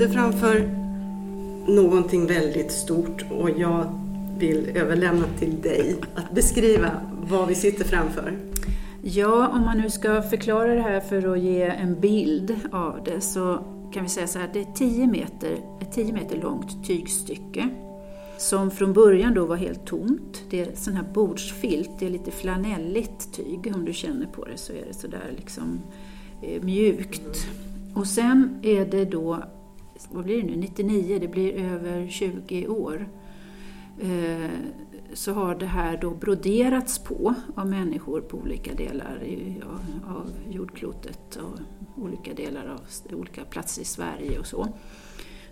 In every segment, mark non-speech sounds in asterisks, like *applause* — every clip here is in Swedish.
Sitter framför någonting väldigt stort och jag vill överlämna till dig att beskriva vad vi sitter framför. Ja, om man nu ska förklara det här för att ge en bild av det så kan vi säga så här, det är 10 meter, ett 10 meter långt tygstycke som från början då var helt tomt. Det är sån här bordsfilt, det är lite flanelligt tyg. Om du känner på det så är det sådär liksom eh, mjukt. Och sen är det då, vad blir det nu, 99, det blir över 20 år. Eh, så har det här då broderats på av människor på olika delar av jordklotet och olika delar av olika platser i Sverige och så.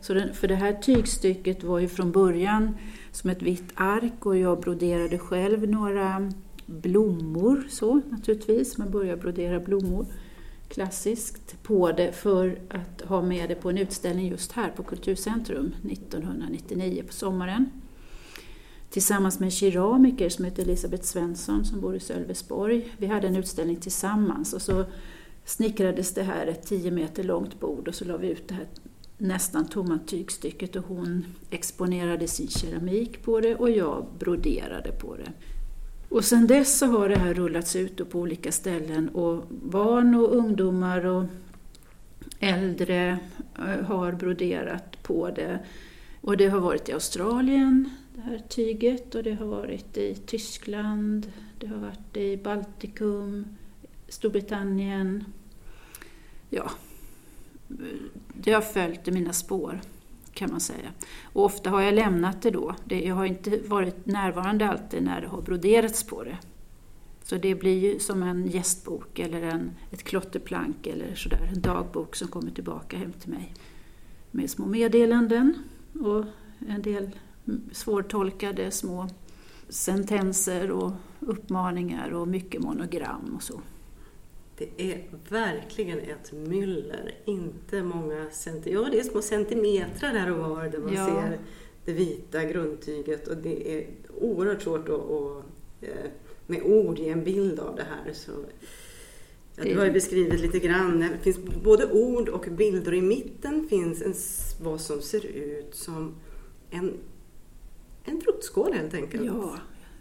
Så den, för det här tygstycket var ju från början som ett vitt ark och jag broderade själv några blommor så naturligtvis. Man börjar brodera blommor klassiskt på det för att ha med det på en utställning just här på Kulturcentrum 1999 på sommaren. Tillsammans med en keramiker som heter Elisabeth Svensson som bor i Sölvesborg. Vi hade en utställning tillsammans och så snickrades det här ett 10 meter långt bord och så la vi ut det här nästan tomma tygstycket och hon exponerade sin keramik på det och jag broderade på det. Och sen dess så har det här rullats ut på olika ställen och barn och ungdomar och äldre eh, har broderat på det. Och det har varit i Australien, det här tyget, och det har varit i Tyskland, det har varit i Baltikum, Storbritannien. Ja, det har följt i mina spår kan man säga. Och ofta har jag lämnat det då. jag har inte varit närvarande alltid när det har broderats på det. Så det blir ju som en gästbok eller en, ett klotterplank eller sådär, en dagbok som kommer tillbaka hem till mig. Med små meddelanden och en del svårtolkade små sentenser och uppmaningar och mycket monogram och så. Det är verkligen ett myller, inte många centimeter. Ja, det är små centimeter här och var där man ja. ser det vita grundtyget och det är oerhört svårt att, att eh, med ord ge en bild av det här. Så, ja, du har ju beskrivit lite grann, det finns både ord och bilder i mitten finns en, vad som ser ut som en, en fruktskål helt enkelt. Ja,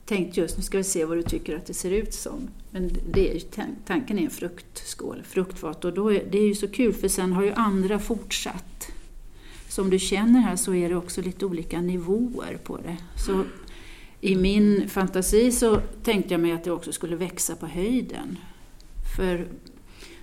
tänkt just, nu ska vi se vad du tycker att det ser ut som. Men det är, tanken är en fruktskål, fruktfat. Och då är, det är ju så kul för sen har ju andra fortsatt. Som du känner här så är det också lite olika nivåer på det. Så i min fantasi så tänkte jag mig att det också skulle växa på höjden. För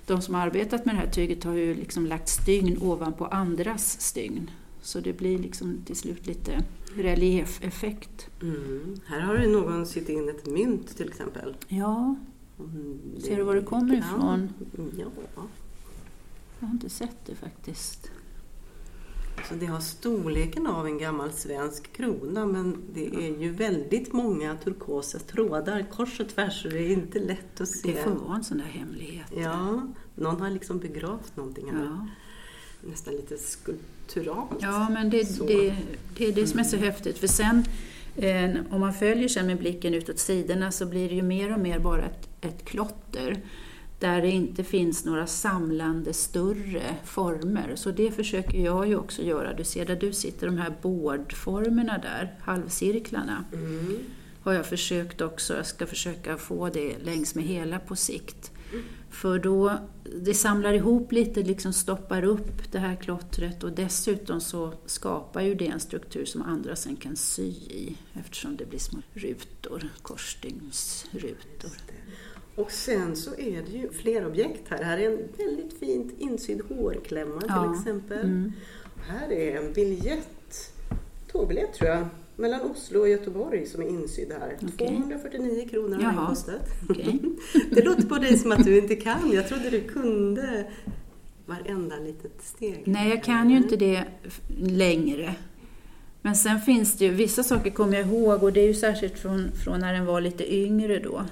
de som har arbetat med det här tyget har ju liksom lagt stygn ovanpå andras stygn. Så det blir liksom till slut lite reliefeffekt. Mm. Här har det någon sytt in ett mynt till exempel. Ja. Mm, Ser du var det kommer ifrån? Ja. Jag har inte sett det faktiskt. Så det har storleken av en gammal svensk krona men det är ju väldigt många turkosa trådar kors och tvärs så det är inte lätt att se. Det får vara en sån där hemlighet. Ja, någon har liksom begravt någonting här. Ja. Nästan lite skulpturalt. Ja, men det, det, det är det som är så häftigt. För sen, eh, om man följer sen med blicken utåt sidorna så blir det ju mer och mer bara ett, ett klotter där det inte finns några samlande större former. Så det försöker jag ju också göra. Du ser där du sitter, de här bårdformerna där, halvcirklarna. Mm. Har jag försökt också, jag ska försöka få det längs med hela på sikt. För då, det samlar ihop lite, liksom stoppar upp det här klottret och dessutom så skapar ju det en struktur som andra sen kan sy i eftersom det blir små rutor, korsstygnsrutor. Och sen så är det ju fler objekt här. Här är en väldigt fint insydd hårklämma till ja. exempel. Mm. Här är en biljett, tågbiljett tror jag, mellan Oslo och Göteborg som är insydd här. Okay. 249 kronor har den kostat. Okay. *laughs* det låter på dig som att du inte kan. Jag trodde du kunde varenda litet steg. Nej, jag kan ju inte det längre. Men sen finns det ju, vissa saker kommer jag ihåg och det är ju särskilt från, från när den var lite yngre då,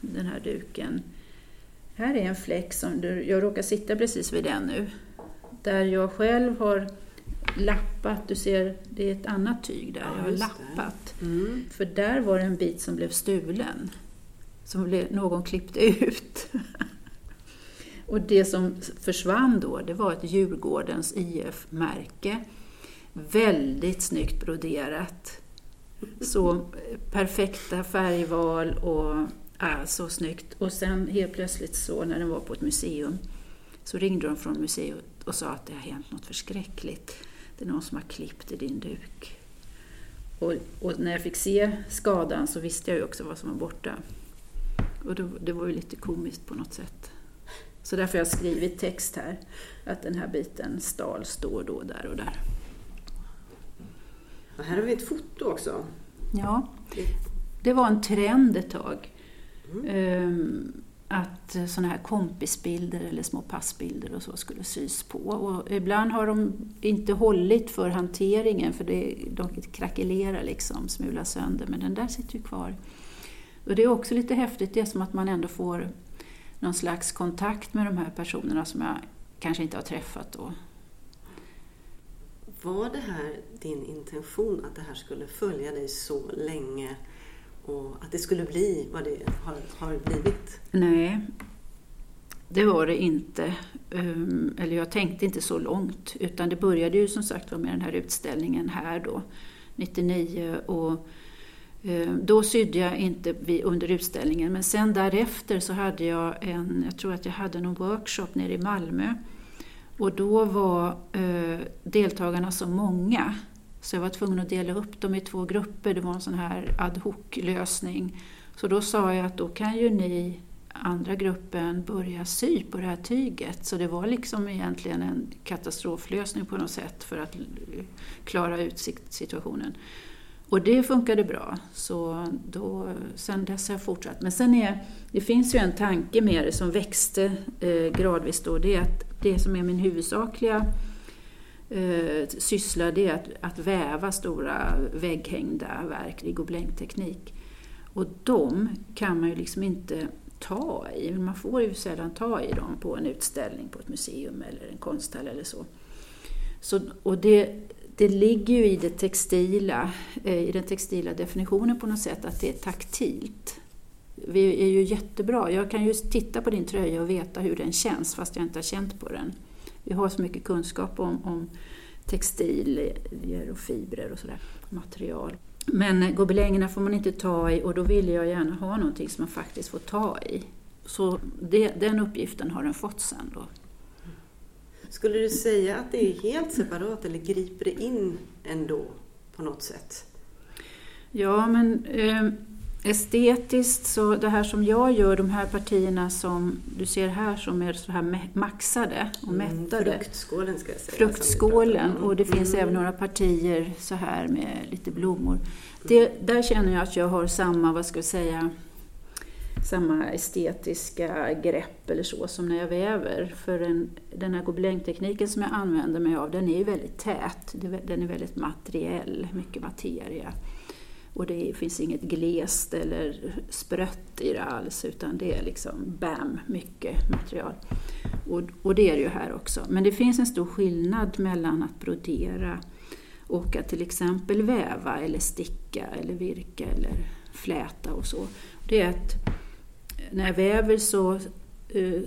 den här duken. Här är en fläck som, jag råkar sitta precis vid den nu, där jag själv har lappat, du ser det är ett annat tyg där, jag har lappat. Mm. För där var det en bit som blev stulen, som någon klippte ut. *laughs* Och det som försvann då, det var ett Djurgårdens IF-märke. Väldigt snyggt broderat. Så perfekta färgval och ja, så snyggt. Och sen helt plötsligt så när den var på ett museum så ringde de från museet och sa att det har hänt något förskräckligt. Det är någon som har klippt i din duk. Och, och, när jag fick se skadan så visste jag ju också vad som var borta. Och då, det var ju lite komiskt på något sätt. Så därför har jag skrivit text här, att den här biten stals då och då, där och där. Och här har vi ett foto också. Ja, det var en trend ett tag. Mm. Ehm, att eh, sådana här kompisbilder eller små passbilder och så skulle sys på. Och ibland har de inte hållit för hanteringen för det, de krackelerar liksom, smular sönder, men den där sitter ju kvar. Och det är också lite häftigt, det är som att man ändå får någon slags kontakt med de här personerna som jag kanske inte har träffat då. Var det här din intention att det här skulle följa dig så länge och att det skulle bli vad det har, har blivit? Nej, det var det inte. Um, eller jag tänkte inte så långt. Utan det började ju som sagt med den här utställningen här då, 99. Och um, då sydde jag inte under utställningen. Men sen därefter så hade jag en, jag tror att jag hade någon workshop nere i Malmö. Och då var uh, deltagarna så många så jag var tvungen att dela upp dem i två grupper. Det var en sån här ad hoc-lösning. Så då sa jag att då kan ju ni, andra gruppen, börja sy på det här tyget. Så det var liksom egentligen en katastroflösning på något sätt för att klara ut situationen. Och det funkade bra. Så då, sen dess har jag fortsatt. Men sen är, det finns ju en tanke med det som växte eh, gradvis då. Det är att det som är min huvudsakliga eh, sysslar det är att, att väva stora vägghängda verk i gobelängteknik. Och de kan man ju liksom inte ta i. Man får ju sällan ta i dem på en utställning på ett museum eller en konsthall eller så. så och det, det ligger ju i det textila, eh, i den textila definitionen på något sätt, att det är taktilt. Vi är ju jättebra. Jag kan ju titta på din tröja och veta hur den känns fast jag inte har känt på den. Vi har så mycket kunskap om, om textilier och fibrer och sådär, material. Men gobelängerna får man inte ta i och då vill jag gärna ha någonting som man faktiskt får ta i. Så det, den uppgiften har den fått sen då. Skulle du säga att det är helt separat eller griper det in ändå på något sätt? Ja, men eh, Estetiskt, så det här som jag gör, de här partierna som du ser här som är så här maxade och mm, mättade. Fruktskålen ska jag säga. Fruktskålen och det finns mm. även några partier så här med lite blommor. Det, där känner jag att jag har samma, vad ska jag säga, samma estetiska grepp eller så som när jag väver. För den, den här gobelängtekniken som jag använder mig av, den är ju väldigt tät. Den är väldigt materiell, mycket materia. Och det finns inget glest eller sprött i det alls utan det är liksom BAM, mycket material. Och, och det är det ju här också. Men det finns en stor skillnad mellan att brodera och att till exempel väva eller sticka eller virka eller fläta och så. Det är att när jag väver så eh,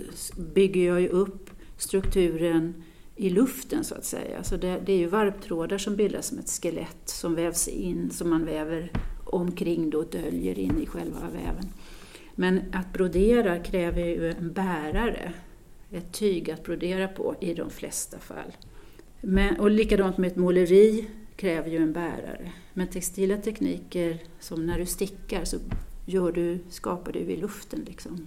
bygger jag ju upp strukturen i luften så att säga. Så det, det, är ju varptrådar som bildas som ett skelett som vävs in, som man väver omkring då och döljer in i själva väven. Men att brodera kräver ju en bärare, ett tyg att brodera på i de flesta fall. Men, och likadant med ett måleri kräver ju en bärare. Men textila tekniker, som när du stickar, så gör du, skapar du i luften. Liksom.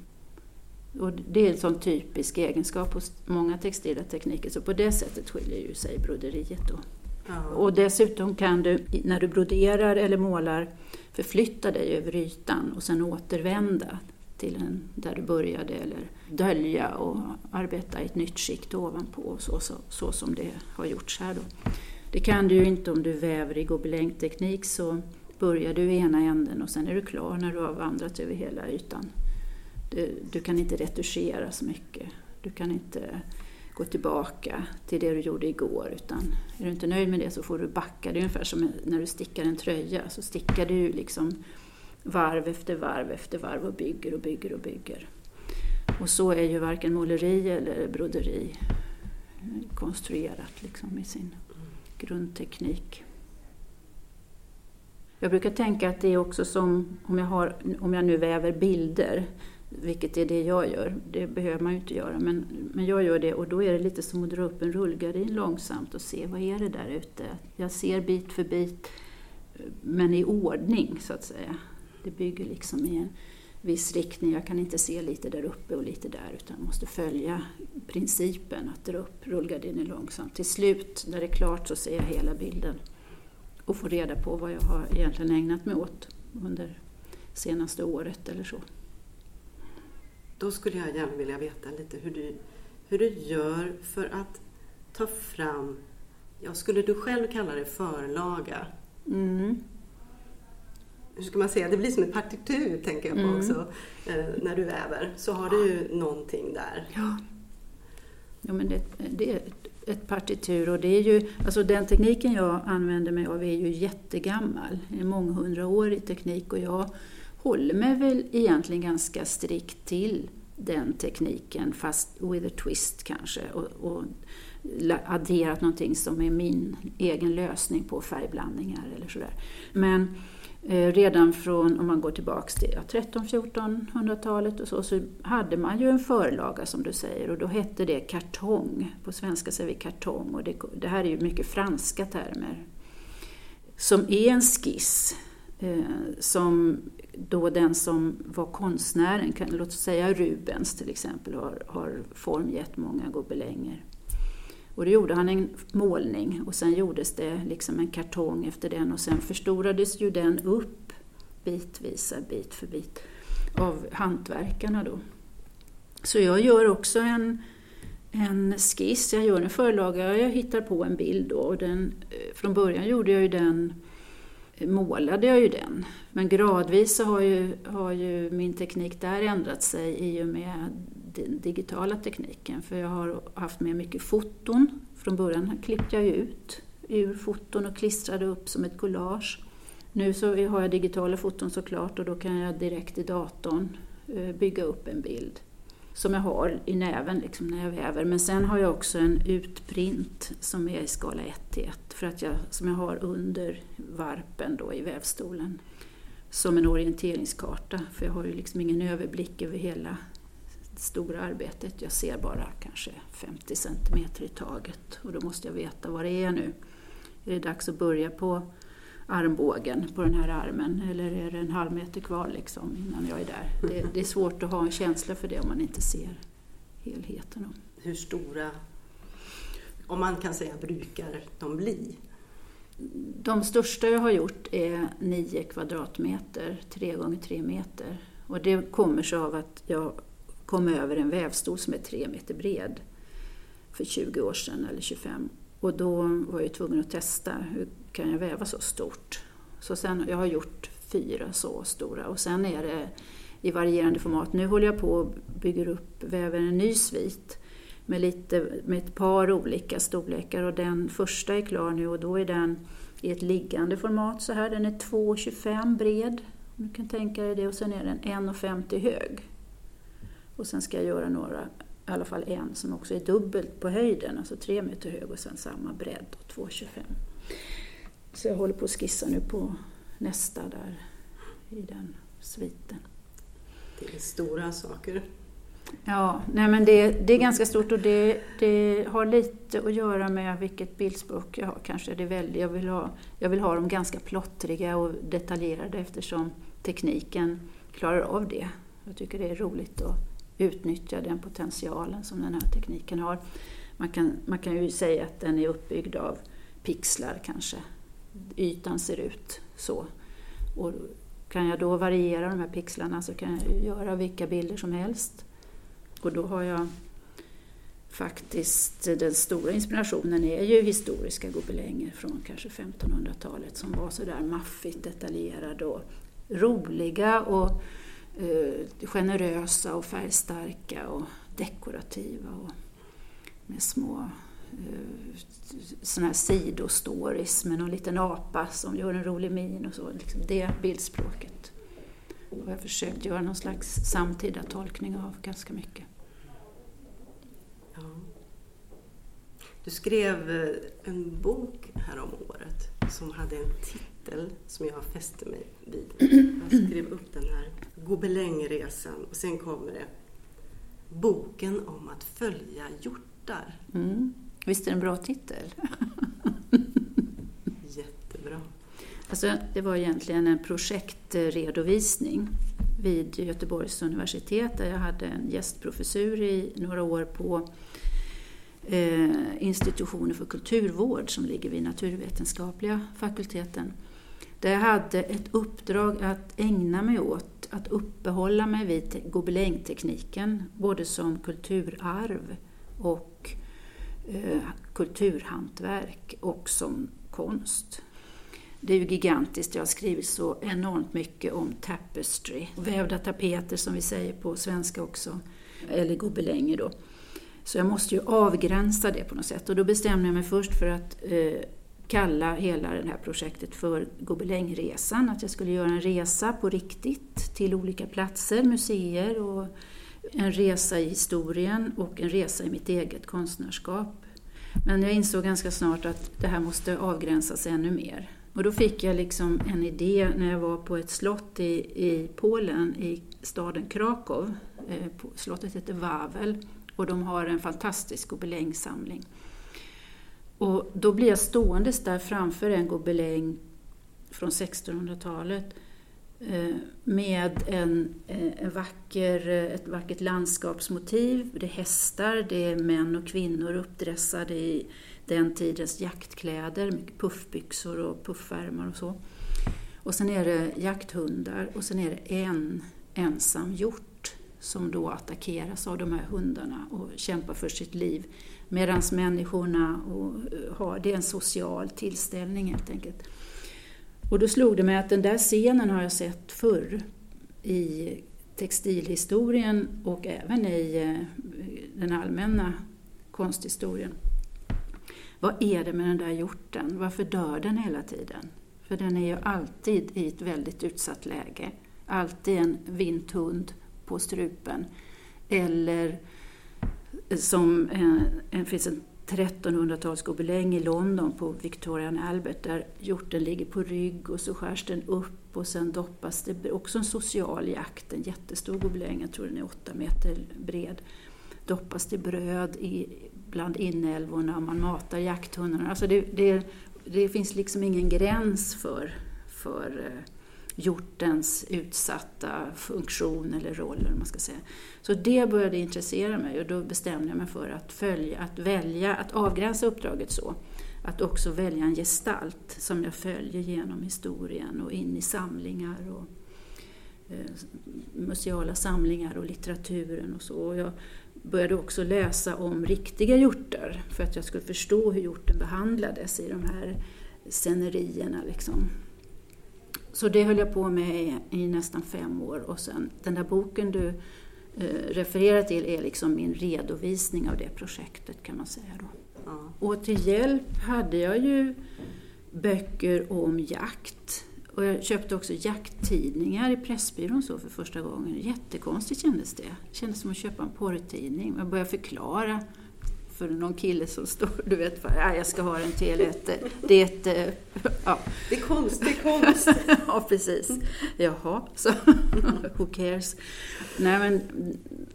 Och det är en sån typisk egenskap hos många textila tekniker, så på det sättet skiljer ju sig broderiet. Då. Ja. Och dessutom kan du, när du broderar eller målar, förflytta dig över ytan och sen återvända till en, där du började eller dölja och arbeta i ett nytt skikt ovanpå, så, så, så som det har gjorts här. Då. Det kan du ju inte om du väver i gobelängteknik, så börjar du i ena änden och sen är du klar när du har vandrat över hela ytan. Du, du kan inte retuschera så mycket. Du kan inte gå tillbaka till det du gjorde igår. Utan är du inte nöjd med det så får du backa. Det är ungefär som när du stickar en tröja. Så stickar du liksom varv efter varv efter varv och bygger och bygger och bygger. Och så är ju varken måleri eller broderi konstruerat liksom i sin grundteknik. Jag brukar tänka att det är också som om jag, har, om jag nu väver bilder, vilket är det jag gör. Det behöver man ju inte göra, men, men jag gör det och då är det lite som att dra upp en rullgardin långsamt och se vad är det där ute. Jag ser bit för bit, men i ordning så att säga. Det bygger liksom i en viss riktning. Jag kan inte se lite där uppe och lite där utan måste följa principen att dra upp rullgardinen långsamt. Till slut, när det är klart, så ser jag hela bilden och får reda på vad jag har egentligen ägnat mig åt under senaste året eller så. Då skulle jag gärna vilja veta lite hur du, hur du gör för att ta fram, ja, skulle du själv kalla det förlaga? Mm hur ska man säga, det blir som ett partitur tänker jag på mm. också. Eh, när du väver så har du ju någonting där. Ja, ja men det, det är ett partitur och det är ju, alltså den tekniken jag använder mig av är ju jättegammal. Är månghundraårig teknik och jag håller mig väl egentligen ganska strikt till den tekniken fast with a twist kanske och, och adderat någonting som är min egen lösning på färgblandningar eller sådär. Men Eh, redan från, om man går tillbaks till ja, 13-1400-talet och så, så hade man ju en förlaga som du säger och då hette det kartong. På svenska säger vi kartong och det, det här är ju mycket franska termer. Som är en skiss eh, som då den som var konstnären, låt oss säga Rubens till exempel, har, har formgett många gobelänger. Och då gjorde han en målning och sen gjordes det liksom en kartong efter den och sen förstorades ju den upp bitvis, bit för bit, av hantverkarna då. Så jag gör också en, en skiss, jag gör en förlaga, jag hittar på en bild då och den, eh, från början gjorde jag ju den målade jag ju den. Men gradvis har ju, har ju min teknik där ändrat sig i och med den digitala tekniken. För jag har haft med mycket foton. Från början klippte jag ut ur foton och klistrade upp som ett collage. Nu så har jag digitala foton såklart och då kan jag direkt i datorn eh, bygga upp en bild som jag har i näven liksom när jag väver. Men sen har jag också en utprint som är i skala 1 till 1 för att jag, som jag har under varpen då i vävstolen. Som en orienteringskarta för jag har ju liksom ingen överblick över hela stora arbetet. Jag ser bara kanske 50 centimeter i taget och då måste jag veta var det är nu. Är det dags att börja på armbågen på den här armen eller är det en halv meter kvar liksom innan jag är där? Det, det är svårt att ha en känsla för det om man inte ser helheten. Hur stora, om man kan säga, brukar de bli? De största jag har gjort är 9 kvadratmeter, 3 gånger 3 meter. Och det kommer sig av att jag kom över en vävstol som är 3 meter bred för 20 år sedan eller 25. Och då var jag tvungen att testa, hur kan jag väva så stort? Så sen, jag har gjort fyra så stora och sen är det i varierande format. Nu håller jag på och bygger upp, väver en ny svit med, lite, med ett par olika storlekar och den första är klar nu och då är den i ett liggande format så här. Den är 2,25 bred, om du kan tänka dig det, och sen är den 1,50 hög. Och sen ska jag göra några, i alla fall en som också är dubbelt på höjden, alltså 3 meter hög och sen samma bredd, 2,25. Så jag håller på att skissa nu på nästa där i den sviten. Det är stora saker. Ja, nej men det, det är ganska stort och det, det, har lite att göra med vilket bildspråk jag har kanske. Det väldigt, jag, vill ha, jag vill ha dem ganska plottriga och detaljerade eftersom tekniken klarar av det. Jag tycker det är roligt att utnyttja den potentialen som den här tekniken har. Man kan, man kan ju säga att den är uppbyggd av pixlar kanske. Ytan ser ut så. Och kan jag då variera de här pixlarna så kan jag göra vilka bilder som helst. Och då har jag faktiskt, den stora inspirationen är ju historiska gobelänger från kanske 1500-talet som var sådär maffigt detaljerade och roliga och eh, generösa och färgstarka och dekorativa och med små eh, såna här sidostories med någon liten apa som gör en rolig min och så. Liksom det bildspråket har jag försökt göra någon slags samtida tolkning av ganska mycket. Ja. Du skrev eh, en bok här om året som hade en titel som jag fäste mig vid. Jag skrev upp den här, Gobelängeresan, och sen kommer det Boken om att följa hjortar. Mm. Visst är det en bra titel? *laughs* Jättebra. Alltså, det var egentligen en projektredovisning vid Göteborgs universitet där jag hade en gästprofessur i några år på eh, institutionen för kulturvård som ligger vid naturvetenskapliga fakulteten. Där jag hade ett uppdrag att ägna mig åt att uppehålla mig vid gobelängtekniken både som kulturarv och Eh, kulturhantverk och som konst. Det är ju gigantiskt, jag har skrivit så enormt mycket om tapestry, vävda tapeter som vi säger på svenska också, eller gobelänger då. Så jag måste ju avgränsa det på något sätt och då bestämde jag mig först för att eh, kalla hela det här projektet för Gobelängresan, att jag skulle göra en resa på riktigt till olika platser, museer och en resa i historien och en resa i mitt eget konstnärskap. Men jag insåg ganska snart att det här måste avgränsas ännu mer. Och då fick jag liksom en idé när jag var på ett slott i, i Polen, i staden Krakow. Eh, slottet heter Wawel och de har en fantastisk gobelängsamling. Och då blir jag ståendes där framför en gobeläng från 1600-talet Eh, med en, eh, en vacker, eh, ett vackert landskapsmotiv. Det är hästar, det är män och kvinnor uppdressade i den tidens jaktkläder, mycket puffbyxor och puffärmar och så. Och sen är det jakthundar och sen är det en ensam hjort som då attackeras av de här hundarna och kämpar för sitt liv. Medan människorna och har, det är en social tillställning helt enkelt. Och då slog det mig att den där scenen har jag sett förr i textilhistorien och även i eh, den allmänna konsthistorien. Vad är det med den där hjorten? Varför dör den hela tiden? För den är ju alltid i ett väldigt utsatt läge. Alltid en vinthund på strupen. Eller eh, som en, en, finns en 1300-talsgobeläng i London på Victoria and Albert där hjorten ligger på rygg och så skärs den upp och sen doppas det. Också en social jakt, en jättestor gobeläng, jag tror den är åtta meter bred. Doppas det bröd i, bland inälvorna och man matar jakthundarna. Alltså det, det, det finns liksom ingen gräns för, för eh, hjortens utsatta funktion eller roll. Eller man ska säga. Så det började intressera mig och då bestämde jag mig för att, följa, att välja, att avgränsa uppdraget så. Att också välja en gestalt som jag följer genom historien och in i samlingar och eh, museala samlingar och litteraturen och så. Och jag började också läsa om riktiga hjortar för att jag skulle förstå hur hjorten behandlades i de här scenerierna. Liksom. Så det höll jag på med i nästan fem år och sen den där boken du eh, refererar till är liksom min redovisning av det projektet kan man säga. Då. Ja. Och till hjälp hade jag ju böcker om jakt och jag köpte också jakttidningar i Pressbyrån så för första gången. Jättekonstigt kändes det. Det kändes som att köpa en porrtidning. Jag började förklara för någon kille som står, du vet, ja, jag ska ha den till ett, det är ett, ja. Det är konst, det är konst. *laughs* ja, precis. Jaha, så *laughs* who cares. Nej men,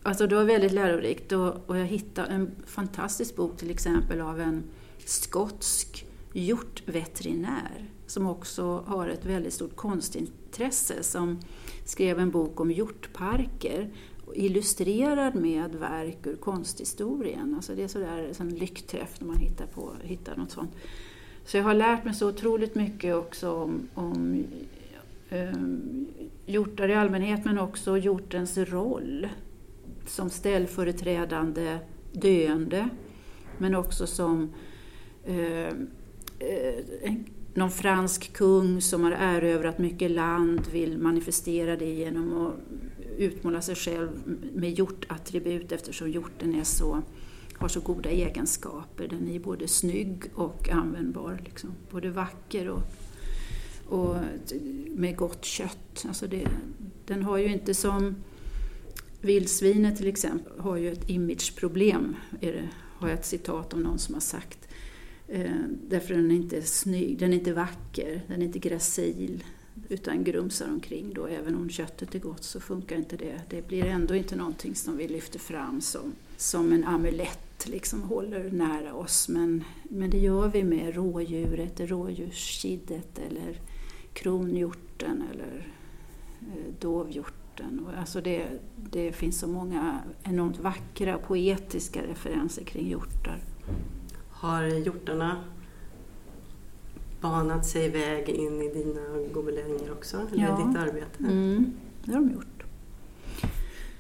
alltså det var väldigt lärorikt och, och jag hittade en fantastisk bok till exempel av en skotsk hjortveterinär som också har ett väldigt stort konstintresse som skrev en bok om hjortparker illustrerad med verk ur konsthistorien. Alltså det är sådär en lyckträff när man hittar, på, hittar något sånt. Så jag har lärt mig så otroligt mycket också om, om um, hjortar i allmänhet men också hjortens roll som ställföreträdande döende men också som uh, uh, någon fransk kung som har erövrat mycket land vill manifestera det genom att utmåla sig själv med hjortattribut eftersom hjorten är så, har så goda egenskaper. Den är både snygg och användbar, liksom. både vacker och, och med gott kött. Alltså det, den har ju inte som vildsvinet till exempel, har ju ett imageproblem, är det, har jag ett citat om någon som har sagt. Eh, därför den är inte snygg, den är inte vacker, den är inte gracil utan grumsar omkring då. Även om köttet är gott så funkar inte det. Det blir ändå inte någonting som vi lyfter fram som, som en amulett, liksom håller nära oss. Men, men det gör vi med rådjuret, rådjurskiddet eller kronhjorten eller eh, dovhjorten. Alltså det, det finns så många enormt vackra poetiska referenser kring hjortar. Har hjortarna banat sig väg in i dina gobelänger också, eller ja. ditt arbete? Mm, det har de gjort.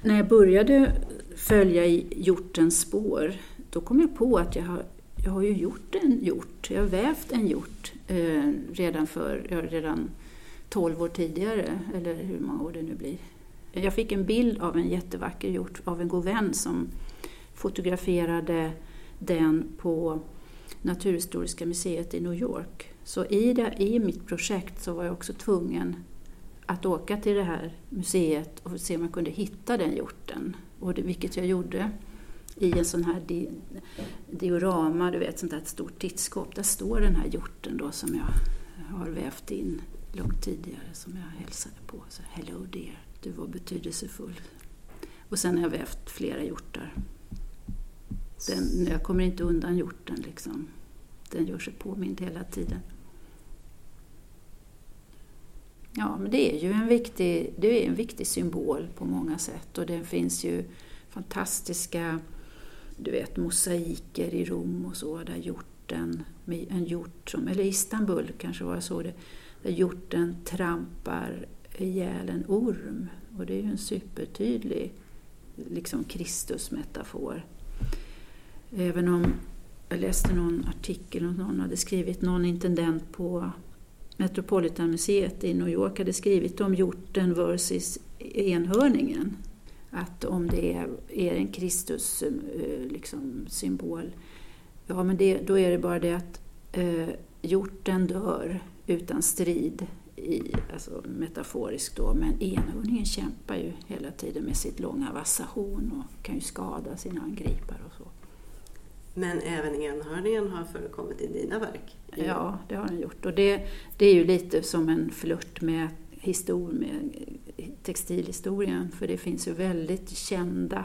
När jag började följa i hjortens spår, då kom jag på att jag har, jag har ju gjort en hjort. Jag har vävt en hjort eh, redan för, ja, redan 12 år tidigare, eller hur många år det nu blir. Jag fick en bild av en jättevacker hjort av en god vän som fotograferade den på Naturhistoriska museet i New York. Så i, det, i mitt projekt så var jag också tvungen att åka till det här museet och se om jag kunde hitta den hjorten. Och det, vilket jag gjorde i en sån här di, diorama, du vet sånt där ett stort tittskåp. Där står den här hjorten då som jag har vävt in långt tidigare som jag hälsade på. Så, Hello dear, du var betydelsefull. Och sen har jag vävt flera hjortar. Den, jag kommer inte undan hjorten liksom. Den gör sig påmind hela tiden. Ja, men det är ju en viktig, det är en viktig symbol på många sätt och det finns ju fantastiska du vet, mosaiker i Rom och så där hjorten, en hjort som, eller Istanbul kanske var så det, där hjorten trampar ihjäl en orm. Och det är ju en supertydlig liksom Kristusmetafor. Även om jag läste någon artikel och någon hade skrivit, någon intendent på Metropolitanmuseet i New York hade skrivit om hjorten versus enhörningen. Att om det är, är en Kristus eh, liksom, symbol, ja men det, då är det bara det att eh, hjorten dör utan strid, i, alltså metaforiskt då, men enhörningen kämpar ju hela tiden med sitt långa vassa horn och kan ju skada sina angripare och så. Men även enhörningen har förekommit i dina verk? Ja, det har den gjort. Och det, det är ju lite som en flört med, histor med textilhistorien, för det finns ju väldigt kända,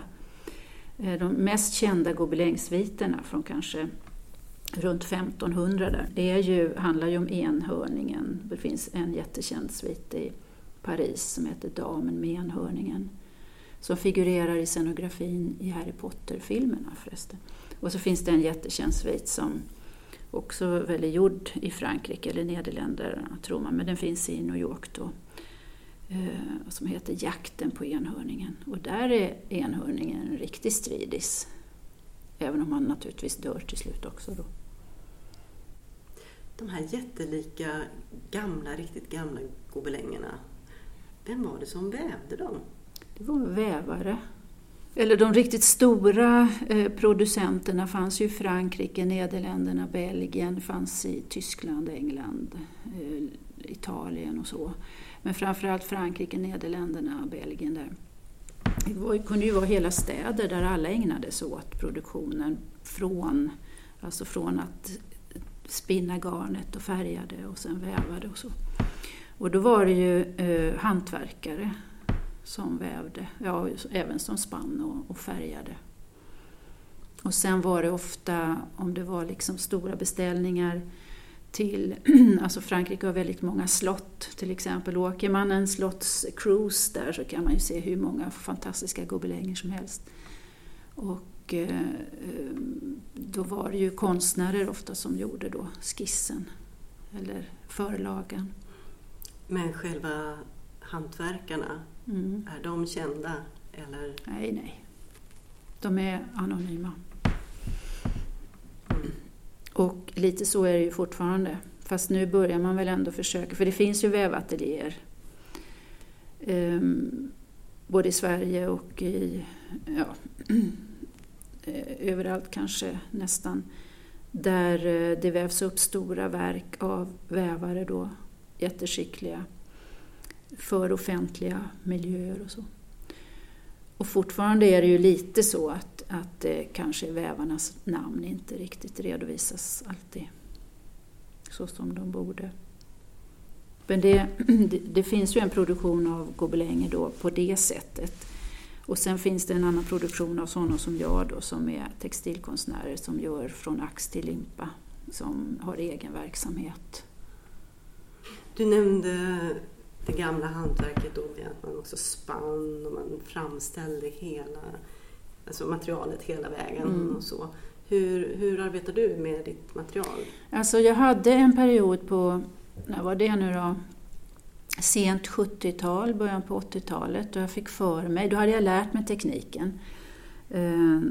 eh, de mest kända gobelängsviterna från kanske runt 1500 där, det är ju, handlar ju om enhörningen. Det finns en jättekänd svit i Paris som heter Damen med enhörningen som figurerar i scenografin i Harry Potter-filmerna förresten. Och så finns det en jättekänd svit som också väl är gjord i Frankrike eller Nederländerna tror man, men den finns i New York då. Eh, som heter Jakten på enhörningen. Och där är enhörningen en riktig stridis. Även om han naturligtvis dör till slut också då. De här jättelika, gamla, riktigt gamla gobelängerna. Vem var det som vävde dem? Det var vävare eller de riktigt stora eh, producenterna fanns ju i Frankrike, Nederländerna, Belgien, fanns i Tyskland, England, eh, Italien och så. Men framförallt Frankrike, Nederländerna och Belgien där. Det kunde ju vara hela städer där alla ägnade sig åt produktionen från, alltså från att spinna garnet och färga det och sen väva det och så. Och då var det ju eh, hantverkare som vävde, ja, även som spann och, och färgade. Och sen var det ofta, om det var liksom stora beställningar till, *clears throat* alltså Frankrike har väldigt många slott till exempel. Åker man en slottscruise där så kan man ju se hur många fantastiska gobelänger som helst. Och eh, eh, då var det ju konstnärer ofta som gjorde då skissen eller förlagen. Men själva hantverkarna, Mm. Är de kända? Eller? Nej, nej. De är anonyma. Mm. Och lite så är det ju fortfarande. Fast nu börjar man väl ändå försöka, för det finns ju vävateljéer. Um, både i Sverige och i, ja, *clears throat* eh, överallt kanske nästan. Där eh, det vävs upp stora verk av vävare då jätteskickliga för offentliga miljöer och så. Och fortfarande är det ju lite så att, att eh, kanske vävarnas namn inte riktigt redovisas alltid så som de borde. Men det, *clears throat* det, det, finns ju en produktion av gobelänger då på det sättet. Och sen finns det en annan produktion av sådana som jag då som är textilkonstnärer som gör från ax till limpa, som har egen verksamhet. Du nämnde det gamla hantverket då med att man också spann och man framställde hela alltså materialet hela vägen mm. och så. Hur, hur arbetar du med ditt material? Alltså jag hade en period på, när var det nu då? Sent 70-tal, början på 80-talet och jag fick för mig, då hade jag lärt mig tekniken. Eh,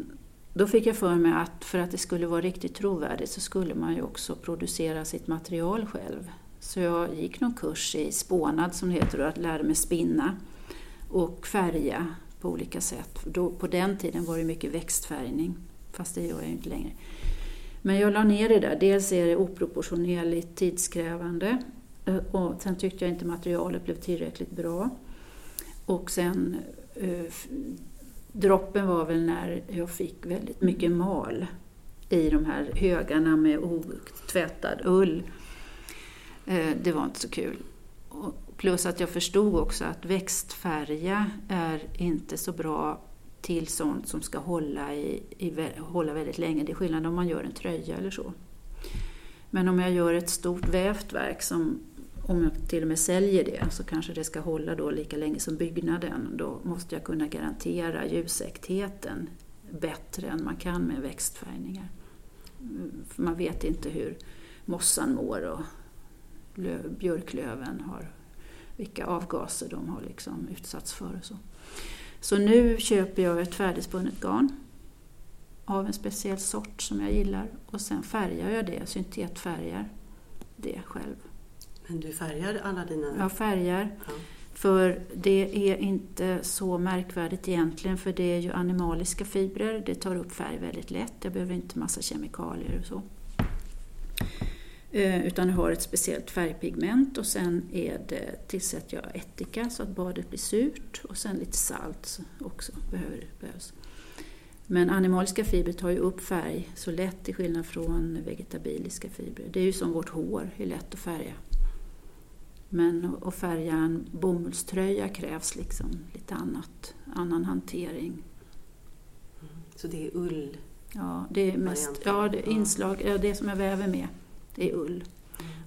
då fick jag för mig att för att det skulle vara riktigt trovärdigt så skulle man ju också producera sitt material själv. Så jag gick någon kurs i spånad som det heter, att lära mig spinna och färga på olika sätt. Då, på den tiden var det mycket växtfärgning, fast det gör jag inte längre. Men jag la ner det där. Dels är det oproportionerligt tidskrävande eh, och sen tyckte jag inte materialet blev tillräckligt bra. Och sen eh, droppen var väl när jag fick väldigt mycket mal i de här högarna med otvättad ull. Eh, det var inte så kul. Plus att jag förstod också att växtfärga är inte så bra till sånt som ska hålla, i, i, hålla väldigt länge. Det är skillnad om man gör en tröja eller så. Men om jag gör ett stort vävt verk, som, om jag till och med säljer det, så kanske det ska hålla då lika länge som byggnaden. Då måste jag kunna garantera ljusäktheten bättre än man kan med växtfärgningar. Mm, för man vet inte hur mossan mår och björklöven har, vilka avgaser de har liksom utsatts för. Och så. så nu köper jag ett färdigspunnet garn av en speciell sort som jag gillar och sen färgar jag det, syntetfärgar det själv. Men du färgar alla dina? Jag färgar. Ja. För det är inte så märkvärdigt egentligen för det är ju animaliska fibrer, det tar upp färg väldigt lätt, jag behöver inte massa kemikalier och så. Eh, utan har ett speciellt färgpigment och sen är det, tillsätter jag ättika så att badet blir surt och sen lite salt också behöver, behövs. Men animaliska fibrer tar ju upp färg så lätt till skillnad från vegetabiliska fibrer. Det är ju som vårt hår, är lätt att färga. Men att färga en bomullströja krävs liksom lite annat, annan hantering. Mm. Så det är ull? Ja, det är mest ja, det är inslag, ja, det som jag väver med det är ull.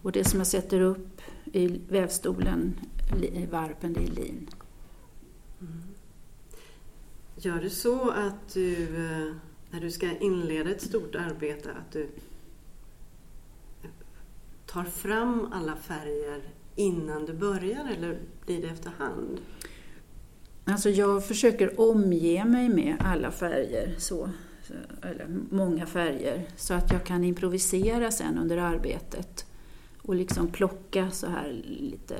Och det som jag sätter upp i vävstolen, varpen, det är lin. Mm. Gör du så att du, eh, när du ska inleda ett stort arbete, att du tar fram alla färger innan du börjar eller blir det efterhand? Alltså jag försöker omge mig med alla färger så eller många färger, så att jag kan improvisera sen under arbetet och liksom plocka så här lite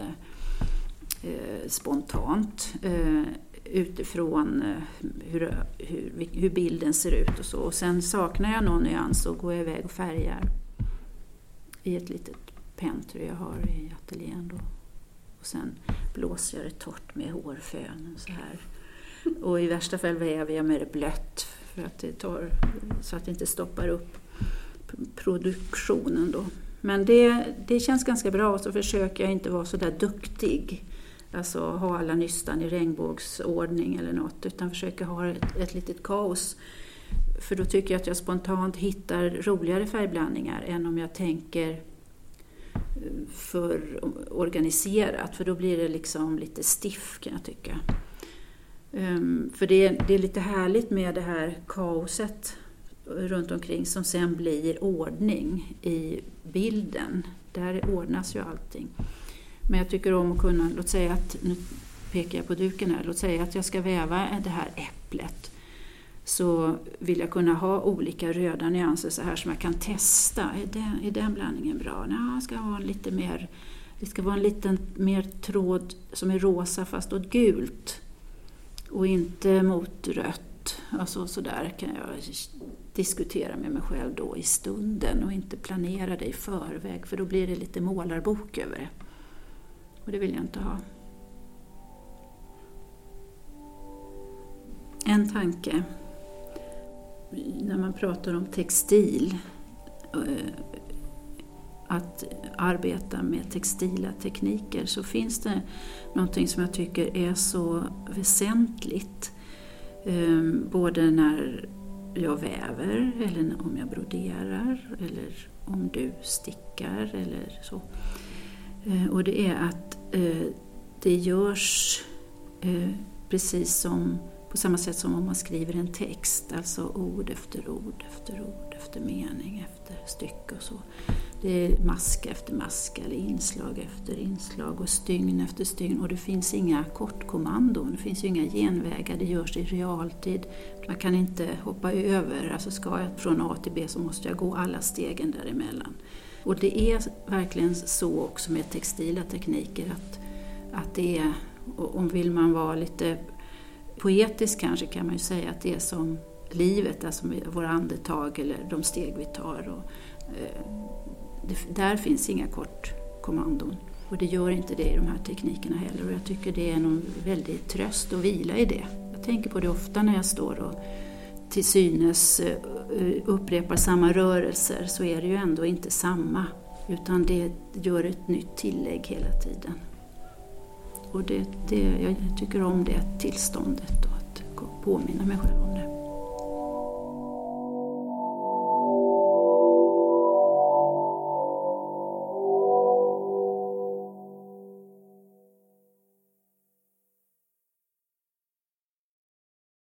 eh, spontant eh, utifrån eh, hur, hur, hur, bilden ser ut och så. Och sen saknar jag någon nyans så går jag iväg och färgar i ett litet pentry jag har i ateljén. Då. Och sen blåser jag det torrt med hårfönen så här. Och i värsta fall väver jag med det blött för att det tar, så att det inte stoppar upp produktionen. Då. Men det, det känns ganska bra och så försöker jag inte vara så där duktig. Alltså ha alla nystan i regnbågsordning eller något utan försöka ha ett, ett litet kaos. För då tycker jag att jag spontant hittar roligare färgblandningar än om jag tänker för organiserat för då blir det liksom lite stiff kan jag tycka. Um, för det, det, är lite härligt med det här kaoset runt omkring som sen blir ordning i bilden. Där ordnas ju allting. Men jag tycker om att kunna, låt säga att, nu pekar jag på duken här, låt säga att jag ska väva det här äpplet. Så vill jag kunna ha olika röda nyanser så här som jag kan testa. Är den, är den blandningen bra? Nej, jag ska ha en lite mer, det ska vara en liten mer tråd som är rosa fast åt gult och inte mot rött. Alltså så där kan jag diskutera med mig själv då i stunden och inte planera det i förväg för då blir det lite målarbok över det. Och det vill jag inte ha. En tanke när man pratar om textil, eh, att arbeta med textila tekniker, så finns det någonting som jag tycker är så väsentligt. Ehm, både när jag väver, eller om jag broderar, eller om du stickar eller så. Eh, och det är att eh, det görs eh, precis som på samma sätt som om man skriver en text, alltså ord efter ord efter ord efter mening efter stycke och så. Det är mask efter mask, eller inslag efter inslag och stygn efter stygn och det finns inga kortkommandon, det finns ju inga genvägar, det görs i realtid. Man kan inte hoppa över, alltså ska jag från A till B så måste jag gå alla stegen däremellan. Och det är verkligen så också med textila tekniker att, att det är, om vill man vara lite poetisk kanske kan man ju säga att det är som livet, alltså våra andetag eller de steg vi tar. Och, eh, där finns inga kortkommandon. Och det gör inte det i de här teknikerna heller och jag tycker det är någon väldig tröst och vila i det. Jag tänker på det ofta när jag står och till synes eh, upprepar samma rörelser så är det ju ändå inte samma utan det gör ett nytt tillägg hela tiden. Och det, det, jag tycker om det tillståndet och att påminna mig själv om det.